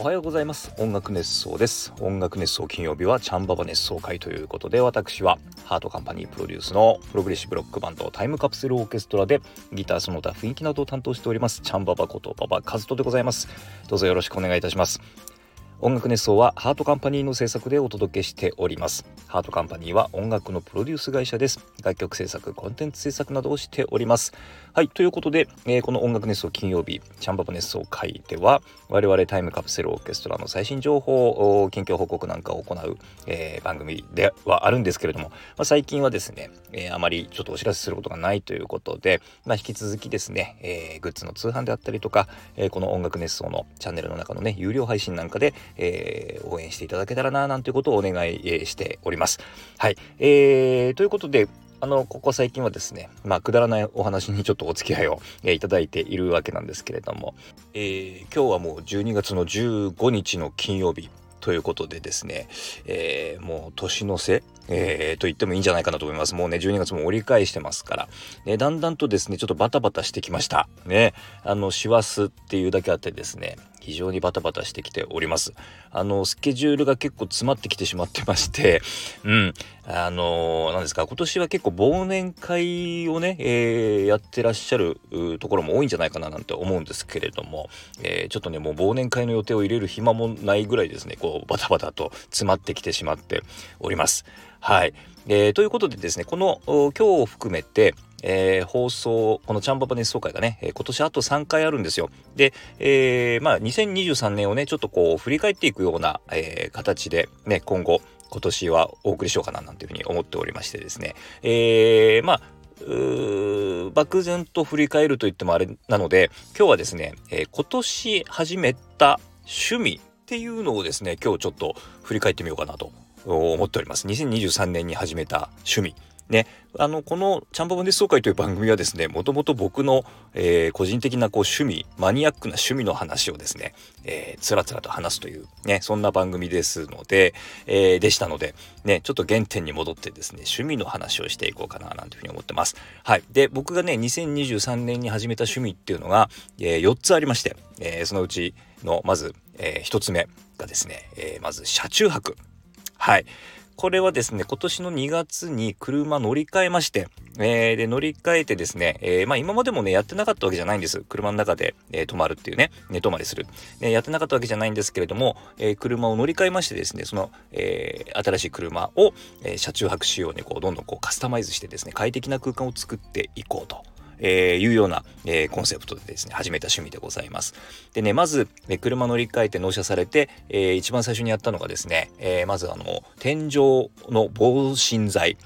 おはようございます。音楽熱想です。音楽熱想金曜日はチャンババ熱想回ということで私はハートカンパニープロデュースのプログレッシブロックバンドタイムカプセルオーケストラでギターその他雰囲気などを担当しておりますチャンババことババカズトでございます。どうぞよろしくお願いいたします。音楽熱想はハートカンパニーの制作でお届けしております。ハートカンパニーは音楽のプロデュース会社です。楽曲制作コンテンツ制作などをしております。はいということで、えー、この音楽熱想金曜日チャンババ熱想回では我々タイムカプセルオーケストラの最新情報近況報告なんかを行う、えー、番組ではあるんですけれども、まあ、最近はですね、えー、あまりちょっとお知らせすることがないということで、まあ、引き続きですね、えグッズの通販であったりとか、えこの音楽熱奏のチャンネルの中のね有料配信なんかで、えー、応援していただけたらななんていうことをお願いしております。はい、えー、ということであのここ最近はですねまあくだらないお話にちょっとお付き合いを、えー、いただいているわけなんですけれども、えー、今日はもう12月の15日の金曜日ということでですね、えー、もう年の瀬、えー、と言ってもいいんじゃないかなと思います。もうね、12月も折り返してますから、ね、だんだんとですね、ちょっとバタバタしてきました。ね、あの、師走っていうだけあってですね、非常にバタバタしてきております。あの、スケジュールが結構詰まってきてしまってまして、うん、あの、何ですか、今年は結構忘年会をね、えー、やってらっしゃるところも多いんじゃないかななんて思うんですけれども、えー、ちょっとね、もう忘年会の予定を入れる暇もないぐらいですね、こう、バタバタと詰まってきてしまっております。はい。えー、ということでですね、この今日を含めて、えー、放送、このチャンババ熱奏会がね、今年あと3回あるんですよ。で、えー、まあ、2023年をね、ちょっとこう、振り返っていくような、えー、形で、ね、今後、今年はお送りしようかななんていうふうに思っておりましてですね、えー、まあ、漠然と振り返ると言ってもあれなので、今日はですね、えー、今年始めた趣味っていうのをですね、今日ちょっと振り返ってみようかなと思っております。2023年に始めた趣味。ね、あの、このチャンババ熱奏会という番組はですね、もともと僕の、えー、個人的なこう趣味、マニアックな趣味の話をですね、えー、つらつらと話すという、ね、そんな番組ですので、えー、でしたので、ね、ちょっと原点に戻ってですね、趣味の話をしていこうかな、なんていうふうに思ってます。はい。で、僕がね、2023年に始めた趣味っていうのが、えー、4つありまして、えー、そのうちの、まず、えー、1つ目がですね、えー、まず車中泊。はい。これはですね、今年の2月に車乗り換えまして、えー、で、乗り換えてですね、えー、まあ今までもね、やってなかったわけじゃないんです。車の中で、えー、泊まるっていうね、寝泊まりする。ね、やってなかったわけじゃないんですけれども、えー、車を乗り換えましてですね、その、えー、新しい車を、えー、車中泊仕様にこう、どんどんこうカスタマイズしてですね、快適な空間を作っていこうと。えー、いうような、えー、コンセプトでですね、始めた趣味でございます。でね、まず、え車乗り換えて納車されて、えー、一番最初にやったのがですね、えまずあの、天井の防振剤。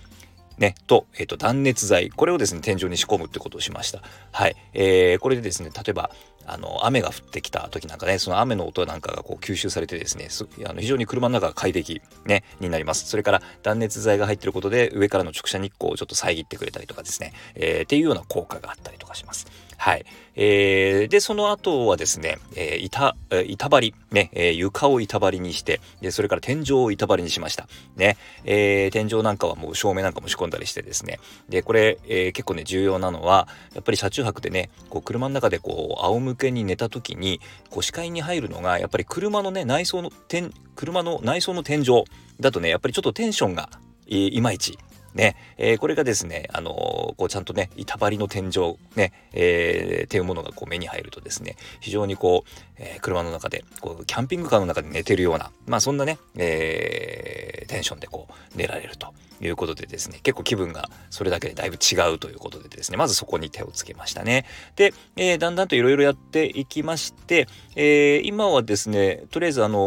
ね、と、えっ、と、断熱材。これをですね、天井に仕込むってことをしました。はい。えー、これでですね、例えば、あの雨が降ってきた時なんかねその雨の音なんかがこう吸収されてですねあの非常に車の中が快適、ね、になります。それから断熱材が入ってることで上からの直射日光をちょっと遮ってくれたりとかですね、えー、っていうような効果があったりとかします。はい。えー、で、その後はですね、えー、板、板張り、ね、えー、床を板張りにして、で、それから天井を板張りにしました。ね、えー、天井なんかはもう照明なんかも仕込んだりしてですね、で、これ、えー、結構ね、重要なのは、やっぱり車中泊でね、こう、車の中でこう、仰向けに寝た時に、こう、視界に入るのが、やっぱり車のね、内装の、天、車の内装の天井だとね、やっぱりちょっとテンションが、いまいちね、えー、これがですね、あのー、こうちゃんとね、板張りの天井、ね、えー、っていうものがこう目に入るとですね、非常にこう、えー、車の中で、こう、キャンピングカーの中で寝てるような、まあそんなね、えー、テンションでこう、寝られるということでですね、結構気分がそれだけでだいぶ違うということでですね、まずそこに手をつけましたね。で、えー、だんだんといろいろやっていきまして、えー、今はですね、とりあえずあの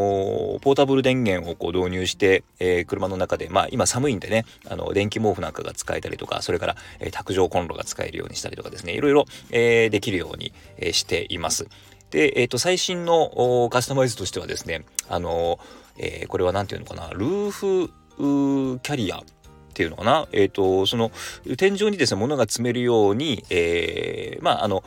ポータブル電源をこう導入して、えー、車の中で、まあ今寒いんでね、あの、電気毛布なんかが使えたりとか、それから、え、卓上コンロが使えるようにしたりとかですね、いろいろ、え、できるように、え、しています。で、え、ー、と、最新のカスタマイズとしてはですね、あの、えー、これは何て言うのかな、ルーフキャリアっていうのかな、えっ、ー、と、その天井にですね、物が積めるように、えー、まあ、あの、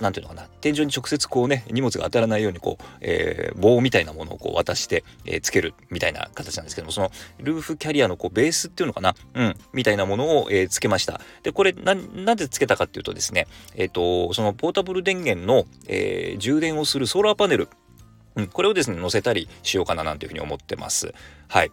なんていうのかな、天井に直接こうね、荷物が当たらないように、こう、えー、棒みたいなものをこう渡して、えー、つけるみたいな形なんですけども、そのルーフキャリアのこうベースっていうのかな、うん、みたいなものを、えー、つけました。で、これな、なんでつけたかっていうとですね、えっ、ー、と、そのポータブル電源の、えー、充電をするソーラーパネルうん、これをですね載せたりしようかななんていうふうに思ってます。はい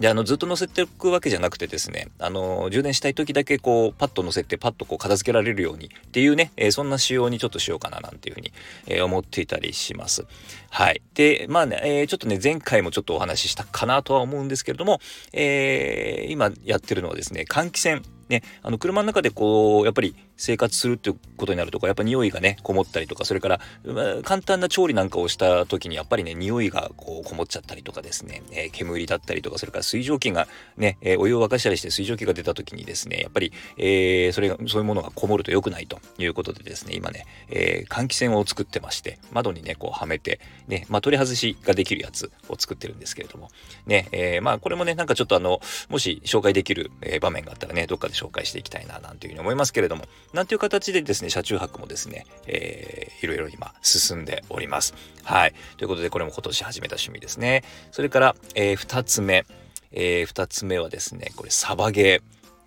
であのずっと載せておくわけじゃなくてですねあの充電したい時だけこうパッと載せてパッとこう片付けられるようにっていうね、えー、そんな仕様にちょっとしようかななんていうふうに、えー、思っていたりします。はい。でまあね、えー、ちょっとね前回もちょっとお話ししたかなとは思うんですけれども、え今やってるのはですね換気扇ね、あの車の中でこうやっぱり生活するってことになるとかやっぱ匂いがねこもったりとかそれから、まあ、簡単な調理なんかをした時にやっぱりね匂いがこうこもっちゃったりとかですね、えー、煙だったりとかそれから水蒸気がね、えー、お湯を沸かしたりして水蒸気が出た時にですねやっぱり、えー、それがそういうものがこもると良くないということでですね今ね、え換気扇を作ってまして窓にねこうはめてね、まあ、取り外しができるやつを作ってるんですけれどもね、えまあこれもねなんかちょっとあのもし紹介できる、場面があったらねどっかで紹介していきたいななんていうふうに思いますけれどもなんていう形でですね車中泊もですね、えー、いろいろ今進んでおります。はい。ということでこれも今年始めた趣味ですね。それから、えー、2つ目、えー、2つ目はですねこれサバゲ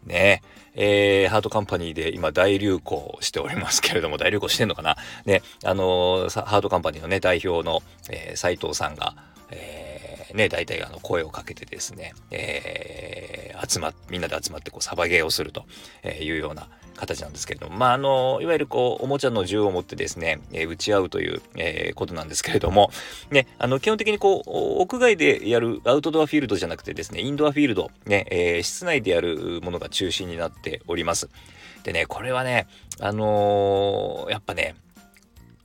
ーねえー、ハートカンパニーで今大流行しておりますけれども、大流行してんのかな？ね、あのー、ハートカンパニーのね、代表の、えー、斉藤さんが、えーね、大体あの声をかけてですね、えー、集まっ、みんなで集まってこうサバゲーをするというような形なんですけれども、まあ、あの、いわゆるこう、おもちゃの銃を持ってですね、えー、撃ち合うという、えー、ことなんですけれども、ね、あの、基本的にこう、屋外でやるアウトドアフィールドじゃなくてですね、インドアフィールド、ね、えー、室内でやるものが中心になっております。でね、これはね、あの、やっぱね、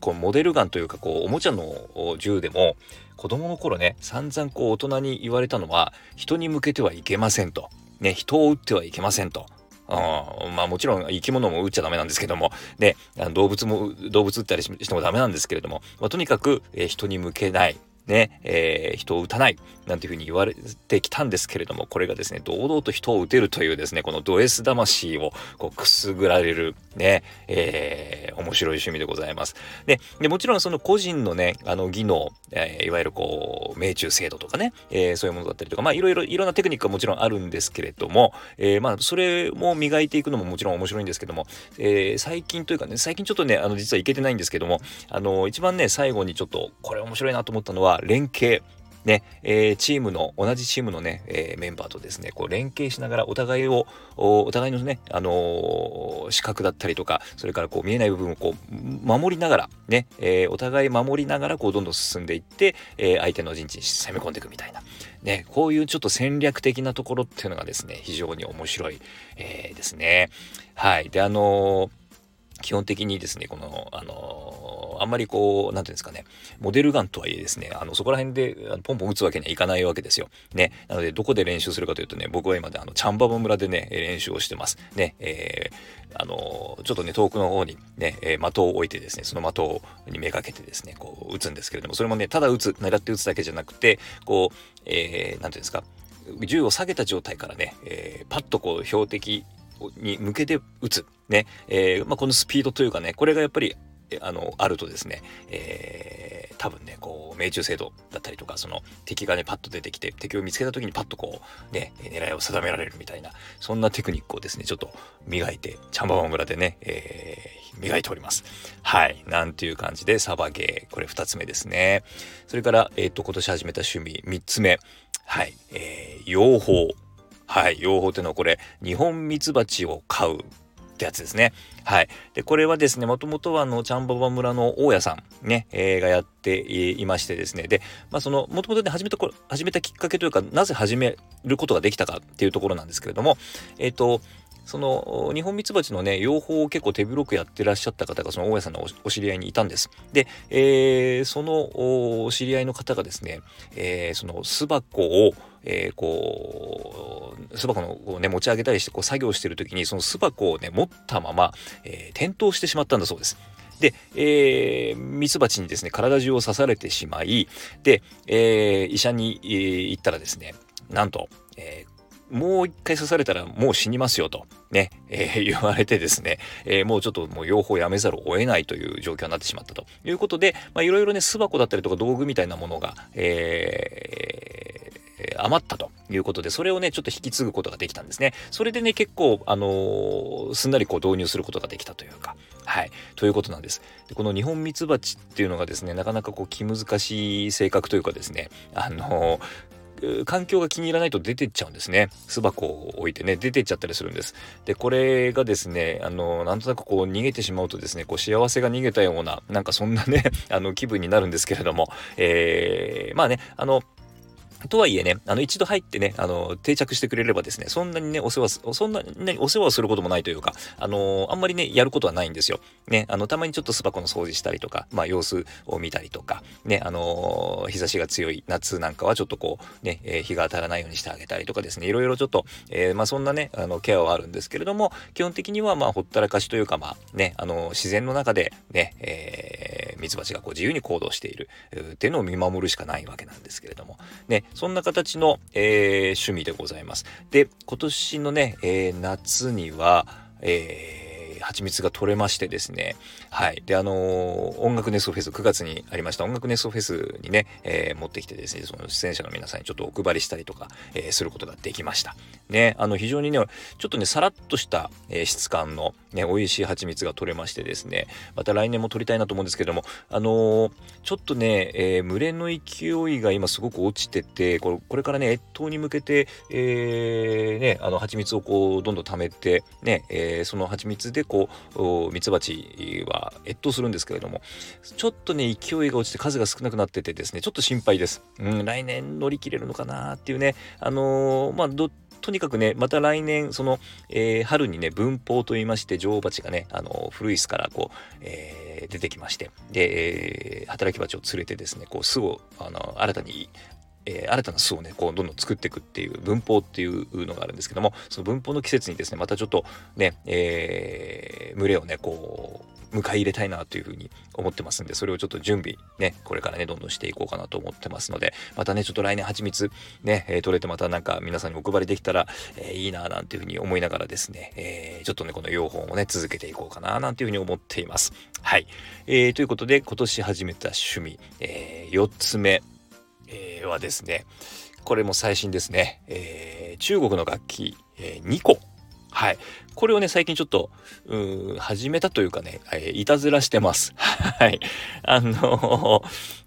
こうモデルガンというかこうおもちゃの銃でも子供の頃ね散々こう大人に言われたのは人に向けてはいけませんと。ね、人を撃ってはいけませんと。うん、まあもちろん生き物も撃っちゃダメなんですけども、で、動物も、動物撃ったりしてもダメなんですけれども、まあ、とにかく、え、人に向けない。ね、えー、人を撃たないなんていうふうに言われてきたんですけれどもこれがですね堂々と人を撃てるというですねこのド S 魂をこうくすぐられるね、えー、面白い趣味でございます。ででもちろんその個人のねあの技能、えー、いわゆるこう命中精度とかね、えー、そういうものだったりとかまあいろいろいろんなテクニックはもちろんあるんですけれども、えー、まあそれも磨いていくのももちろん面白いんですけども、えー、最近というかね最近ちょっとねあの実はいけてないんですけどもあの一番ね最後にちょっとこれ面白いなと思ったのは連携ね、えー、チームの、同じチームのね、えー、メンバーとですね、こう連携しながらお互いを、お互いのね、あのー、視覚だったりとか、それからこう見えない部分をこう、守りながら、ね、えー、お互い守りながら、こう、どんどん進んでいって、えー、相手の陣地に攻め込んでいくみたいな。ね、こういうちょっと戦略的なところっていうのがですね、非常に面白い、えー、ですね。はい。で、あのー基本的にですね、この、あのー、あんまりこう、なんていうんですかね、モデルガンとはいえですね、あの、そこら辺でポンポン撃つわけにはいかないわけですよ。ね。なので、どこで練習するかというとね、僕は今であの、チャンババ村でね、練習をしてます。ね、えー、あのー、ちょっとね、遠くの方にね、え的を置いてですね、その的にめがけてですね、こう、撃つんですけれども、それもね、ただ撃つ、狙って撃つだけじゃなくて、こう、えー、なんていうんですか、銃を下げた状態からね、えー、パッとこう標的に向けて撃つ。ね。えー、まあ、このスピードというかね、これがやっぱり、あの、あるとですね、えー、多分ね、こう、命中精度だったりとか、その敵がね、パッと出てきて、敵を見つけた時にパッとこう、ね、狙いを定められるみたいな、そんなテクニックをですね、ちょっと磨いて、チャンババ村でね、えー、磨いております。はい。なんていう感じで、サバゲー、これ2つ目ですね。それから、えっ、と、今年始めた趣味、3つ目。はい。えー、養蜂。はい、養蜂ていうのはこれ、日本ミツバチを飼うってやつですね。はい。で、これはですね、もともとはあの、チャンババ村の大家さんね、えー、がやっていましてですね、で、まあその、もともとね、始めたこ、始めたきっかけというか、なぜ始めることができたかっていうところなんですけれども、えっ、ー、と、その日本ミツバチのね養蜂を結構手広くやってらっしゃった方がその大家さんのお知り合いにいたんです。で、えー、そのお知り合いの方がですね、えー、その巣箱をえー、こう巣箱のこう、ね、持ち上げたりしてこう作業してる時にその巣箱をね持ったまま、えー、転倒してしまったんだそうです。で、えー、ミツバチにですね体中を刺されてしまいで、えー、医者に、えー、行ったらですねなんと、えー、もう一回刺されたらもう死にますよと。ね、えー、言われてですね、えー、もうちょっともう養蜂やめざるを得ないという状況になってしまったということで、まあいろいろね、巣箱だったりとか道具みたいなものが、えー、余ったということで、それをね、ちょっと引き継ぐことができたんですね。それでね、結構、あのー、すんなりこう導入することができたというか、はい、ということなんです。でこのニホンミツバチっていうのがですねなかなかこう気難しい性格というかですねあの環境が気に入らないと出てっちゃうんですね。巣箱を置いてね出てっちゃったりするんです。でこれがですねあのなんとなくこう逃げてしまうとですねこう幸せが逃げたようななんかそんなね あの気分になるんですけれども、えー、まあねあのとはいえね、あの一度入ってね、あの定着してくれればですね、そんなにね、お世話そんなに、ね、お世話をすることもないというか、あのあんまりね、やることはないんですよ。ね、あの、たまにちょっと巣箱の掃除したりとか、まあ、様子を見たりとか、ね、あの日差しが強い夏なんかはちょっとこう、ね、えー、日が当たらないようにしてあげたりとかですね、いろいろちょっと、え、まあ、そんなね、あの、ケアはあるんですけれども、基本的には、まあ、ほったらかしというか、まあ、ね、あの自然の中で、ね、えー、ミツバチがこう自由に行動しているっていうのを見守るしかないわけなんですけれども、ね、そんな形のえー、趣味でございます。で、今年のね、えー、夏には、えー蜂蜜が取れましてですね。はい。で、あのー、音楽ネストフェス、9月にありました音楽ネストフェスにね、えー、持ってきてですね、その出演者の皆さんにちょっとお配りしたりとか、えー、することができました。ね、あの、非常にね、ちょっとね、さらっとした、え質感の、ね、美味しい蜂蜜が取れましてですね、また来年も取りたいなと思うんですけども、あのちょっとね、え群れの勢いが今すごく落ちてて、これこれからね、越冬に向けて、えね、あの、蜂蜜をこう、どんどん貯めて、ね、えその蜂蜜でこうミツバ越冬するんですけれどもちょっとね勢いが落ちて数が少なくなっててですねちょっと心配です、うん、来年乗り切れるのかなっていうねあのー、まあとにかくね、また来年、その、えー、春にね、文法と言いまして、女王蜂がね、あの、古い巣からこう、えー、出てきまして、で、えー、働き蜂を連れてですね、こう、巣を、あの、新たにえー、新たな巣をねこうどんどん作っていくっていう文法っていうのがあるんですけどもその文法の季節にですねまたちょっとね、えー、群れをねこう迎え入れたいなというふうに思ってますんでそれをちょっと準備ねこれからねどんどんしていこうかなと思ってますのでまたねちょっと来年蜂蜜ね、えー、取れてまたなんか皆さんにお配りできたら、えー、いいななんていうふうに思いながらですね、えー、ちょっとねこの養蜂もね続けていこうかななんていうふうに思っています。はい、えー、ということで今年始めた趣味、えー、4つ目えー、はですね、これも最新ですね、えー、中国の楽器、えー、2個。はい。これをね、最近ちょっと、うん、始めたというかね、えー、いたずらしてます。はい。あの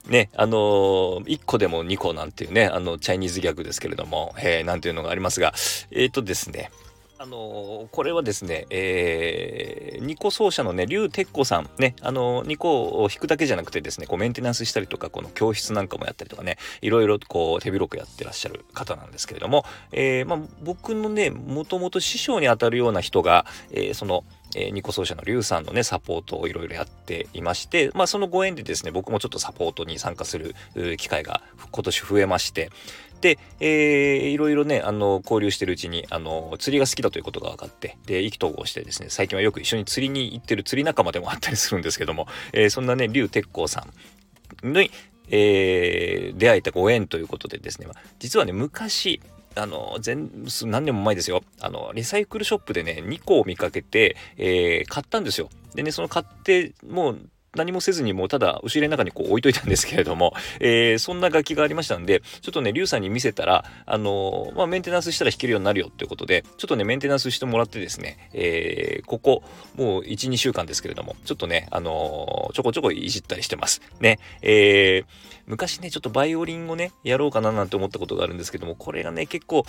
ー、ね、あのー、1個でも2個なんていうね、あの、チャイニーズギャグですけれども、えー、なんていうのがありますが、えっ、ー、とですね、あのー、これはですね、えー、ニコ奏者のね、竜鉄子さん、ね、あのー、ニコを弾くだけじゃなくてですね、こうメンテナンスしたりとか、この教室なんかもやったりとかね、いろいろこう手広くやってらっしゃる方なんですけれども、えー、まあ、僕のね、もともと師匠にあたるような人が、えー、その、えー、ニコ奏者の劉さんのね、サポートをいろいろやっていまして、まあそのご縁でですね、僕もちょっとサポートに参加する機会が今年増えまして、で、えー、いろいろね、あの、交流してるうちに、あの、釣りが好きだということが分かって、で、意気投合してですね、最近はよく一緒に釣りに行ってる釣り仲間でもあったりするんですけども、えー、そんなね、劉鉄光さんに、えー、出会えたご縁ということでですね、実はね、昔、あの、全、何年も前ですよ。あの、リサイクルショップでね、2個を見かけて、えー、買ったんですよ。でね、その買って、もう何もせずにもうただ押し入れの中にこう置いといたんですけれども、えー、そんな楽器がありましたんで、ちょっとね、リュウさんに見せたら、あのー、まあ、メンテナンスしたら弾けるようになるよっていうことで、ちょっとね、メンテナンスしてもらってですね、えー、ここ、もう1、2週間ですけれども、ちょっとね、あのちょこちょこいじったりしてます。ね、え昔ね、ちょっとバイオリンをね、やろうかななんて思ったことがあるんですけども、これがね、結構、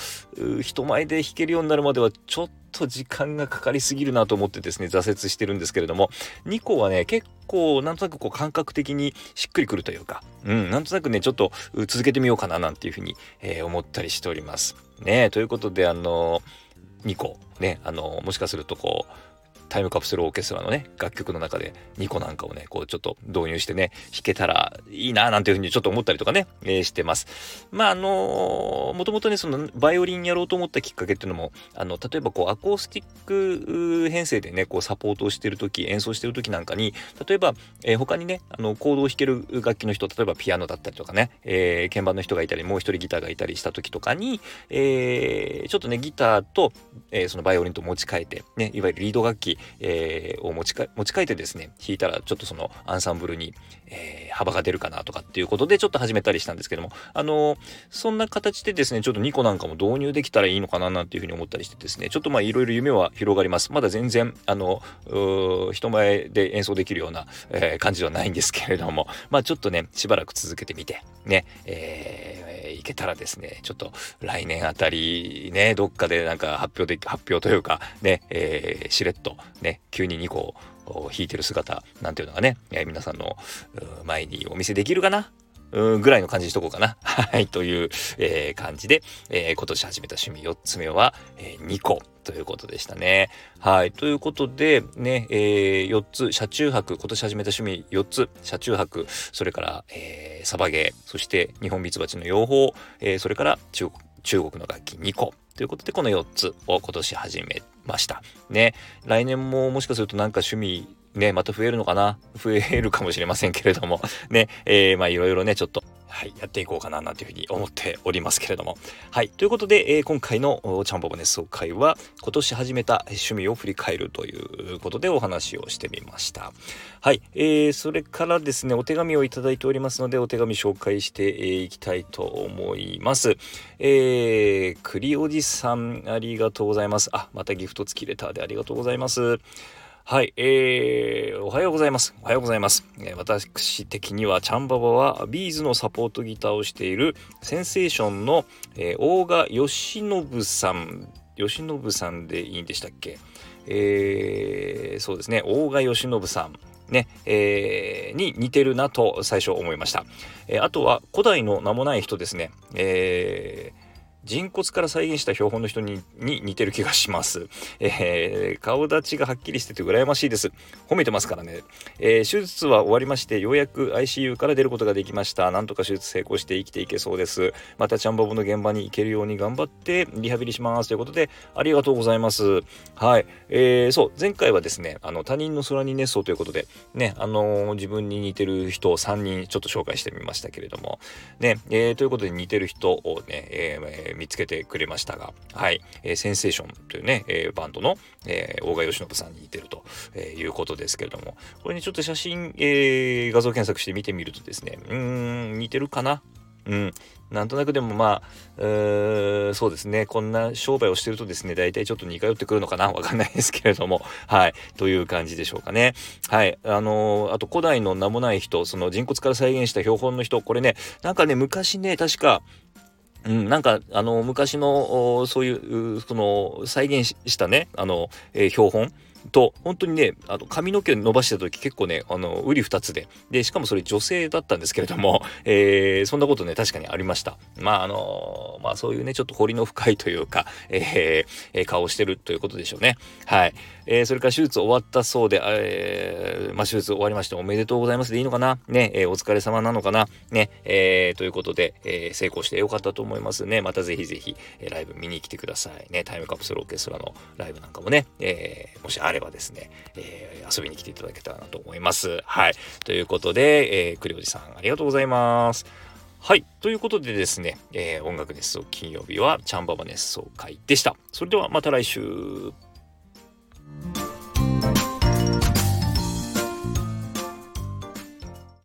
人前で弾けるようになるまでは、ちょっと時間がかかりすぎるなと思ってですね、挫折してるんですけれども、2個はね、結構、なんとなくこう感覚的にしっくりくるというか、うん、なんとなくね、ちょっと続けてみようかななんていうふうに、えー、思ったりしております。ねということで、あのー、2個、ね、あのー、もしかするとこう、タイムカプセルオーケストラのね、楽曲の中で2個なんかをね、こうちょっと導入してね、弾けたらいいななんていうふうにちょっと思ったりとかね、えー、してます。まああのもともとね、そのバイオリンやろうと思ったきっかけっていうのも、あの、例えばこうアコースティック編成でね、こうサポートをしてる時、演奏してる時なんかに、例えば、えー、他にね、あの、コードを弾ける楽器の人、例えばピアノだったりとかね、えー、鍵盤の人がいたり、もう一人ギターがいたりした時とかに、えー、ちょっとね、ギターと、えー、そのバイオリンと持ち替えて、ね、いわゆるリード楽器、えー、を持ちか持ち替えてですね弾いたらちょっとそのアンサンブルに、えー、幅が出るかなとかっていうことでちょっと始めたりしたんですけどもあのー、そんな形でですねちょっと2個なんかも導入できたらいいのかななんていうふうに思ったりしてですねちょっとまあいろいろ夢は広がります。まだ全然あの人前で演奏できるような、えー、感じではないんですけれどもまあちょっとねしばらく続けてみてねえー、いけたらですねちょっと来年あたりねどっかでなんか発表で発表というかね、えー、しれっとね急に2個引いてる姿なんていうのがね、えー、皆さんの前にお見せできるかな？ぐらいの感じにしとこうかな？はい。という、えー、感じで、えー、今年始めた趣味4つ目は、えー、2個ということでしたね。はい。ということで、ね、えー、4つ、車中泊、今年始めた趣味4つ、車中泊、それから、えー、サバゲー、そして日本ミツバチの養蜂、えー、それから中国中国の楽器2個ということでこの4つを今年始めました。ね、来年ももしかするとなんか趣味ね、また増えるのかな？増えるかもしれませんけれども、ね、えー、まあいろいろね、ちょっと、はい、やっていこうかななんていうふうに思っておりますけれども。はい、ということで、えー、今回のチャンボボネス会は、今年始めた趣味を振り返るということでお話をしてみました。はい、えー、それからですね、お手紙をいただいておりますので、お手紙紹介していきたいと思います。えー、栗おじさん、ありがとうございます。あ、またギフト付きレターでありがとうございます。はい、えー、おはようございます。おはようございます。えー、私的には、チャンババは、ビーズのサポートギターをしている、センセーションの、えー、大賀義信さん、義信さんでいいんでしたっけ？えー、そうですね、大賀義信さん。ね、えー、に似てるなと最初思いました。えー、あとは古代の名もない人ですね。えー人骨から再現した標本の人に似てる気がします、えー、顔立ちがはっきりしてて羨ましいです。褒めてますからね、えー、手術は終わりましてようやく ICU から出ることができました。なんとか手術成功して生きていけそうです。またちゃんバボの現場に行けるように頑張ってリハビリします。ということでありがとうございます。はい、えー、そう前回はですねあの他人の空に熱奏ということでねあのー、自分に似てる人を3人ちょっと紹介してみましたけれどもね、えー、ということで似てる人をね、えー見つけてくれましたが、はい、えー、センセーションというね、えー、バンドの、えー、大賀義信さんに似てると、えいうことですけれども、これにちょっと写真、え画像検索して見てみるとですね、うーん、似てるかな？うん、なんとなくでもまあ、うそうですね、こんな商売をしてるとですね、大体ちょっと似通ってくるのかな？わかんないですけれども、はい、という感じでしょうかね。はい、あのー、あと古代の名もない人、その人骨から再現した標本の人、これね、なんかね、昔ね、確か、うん、なんかあの昔のそういうその再現したねあの、えー、標本。と本当にねあの髪の毛伸ばしてた時結構ねあの瓜二つで。でしかもそれ女性だったんですけれども、えー、そんなことね確かにありました。まああのまあそういうねちょっと彫りの深いというか、えー、顔してるということでしょうね。はい、えー、それから手術終わったそうで、えー、まあ手術終わりましておめでとうございます。でいいのかな？ね、えー、お疲れ様なのかな？ね、えー、ということで、えー、成功してよかったと思いますね。またぜひぜひ、えー、ライブ見に来てくださいね。タイムカプセルオーケストラのライブなんかもね、えー、もしあれればですね、えー、遊びに来ていただけたらなと思います。はい。ということで、えー、栗おじさんありがとうございます。はい。ということでですね、えー、音楽熱奏金曜日はチャンババ熱奏会でした。それではまた来週。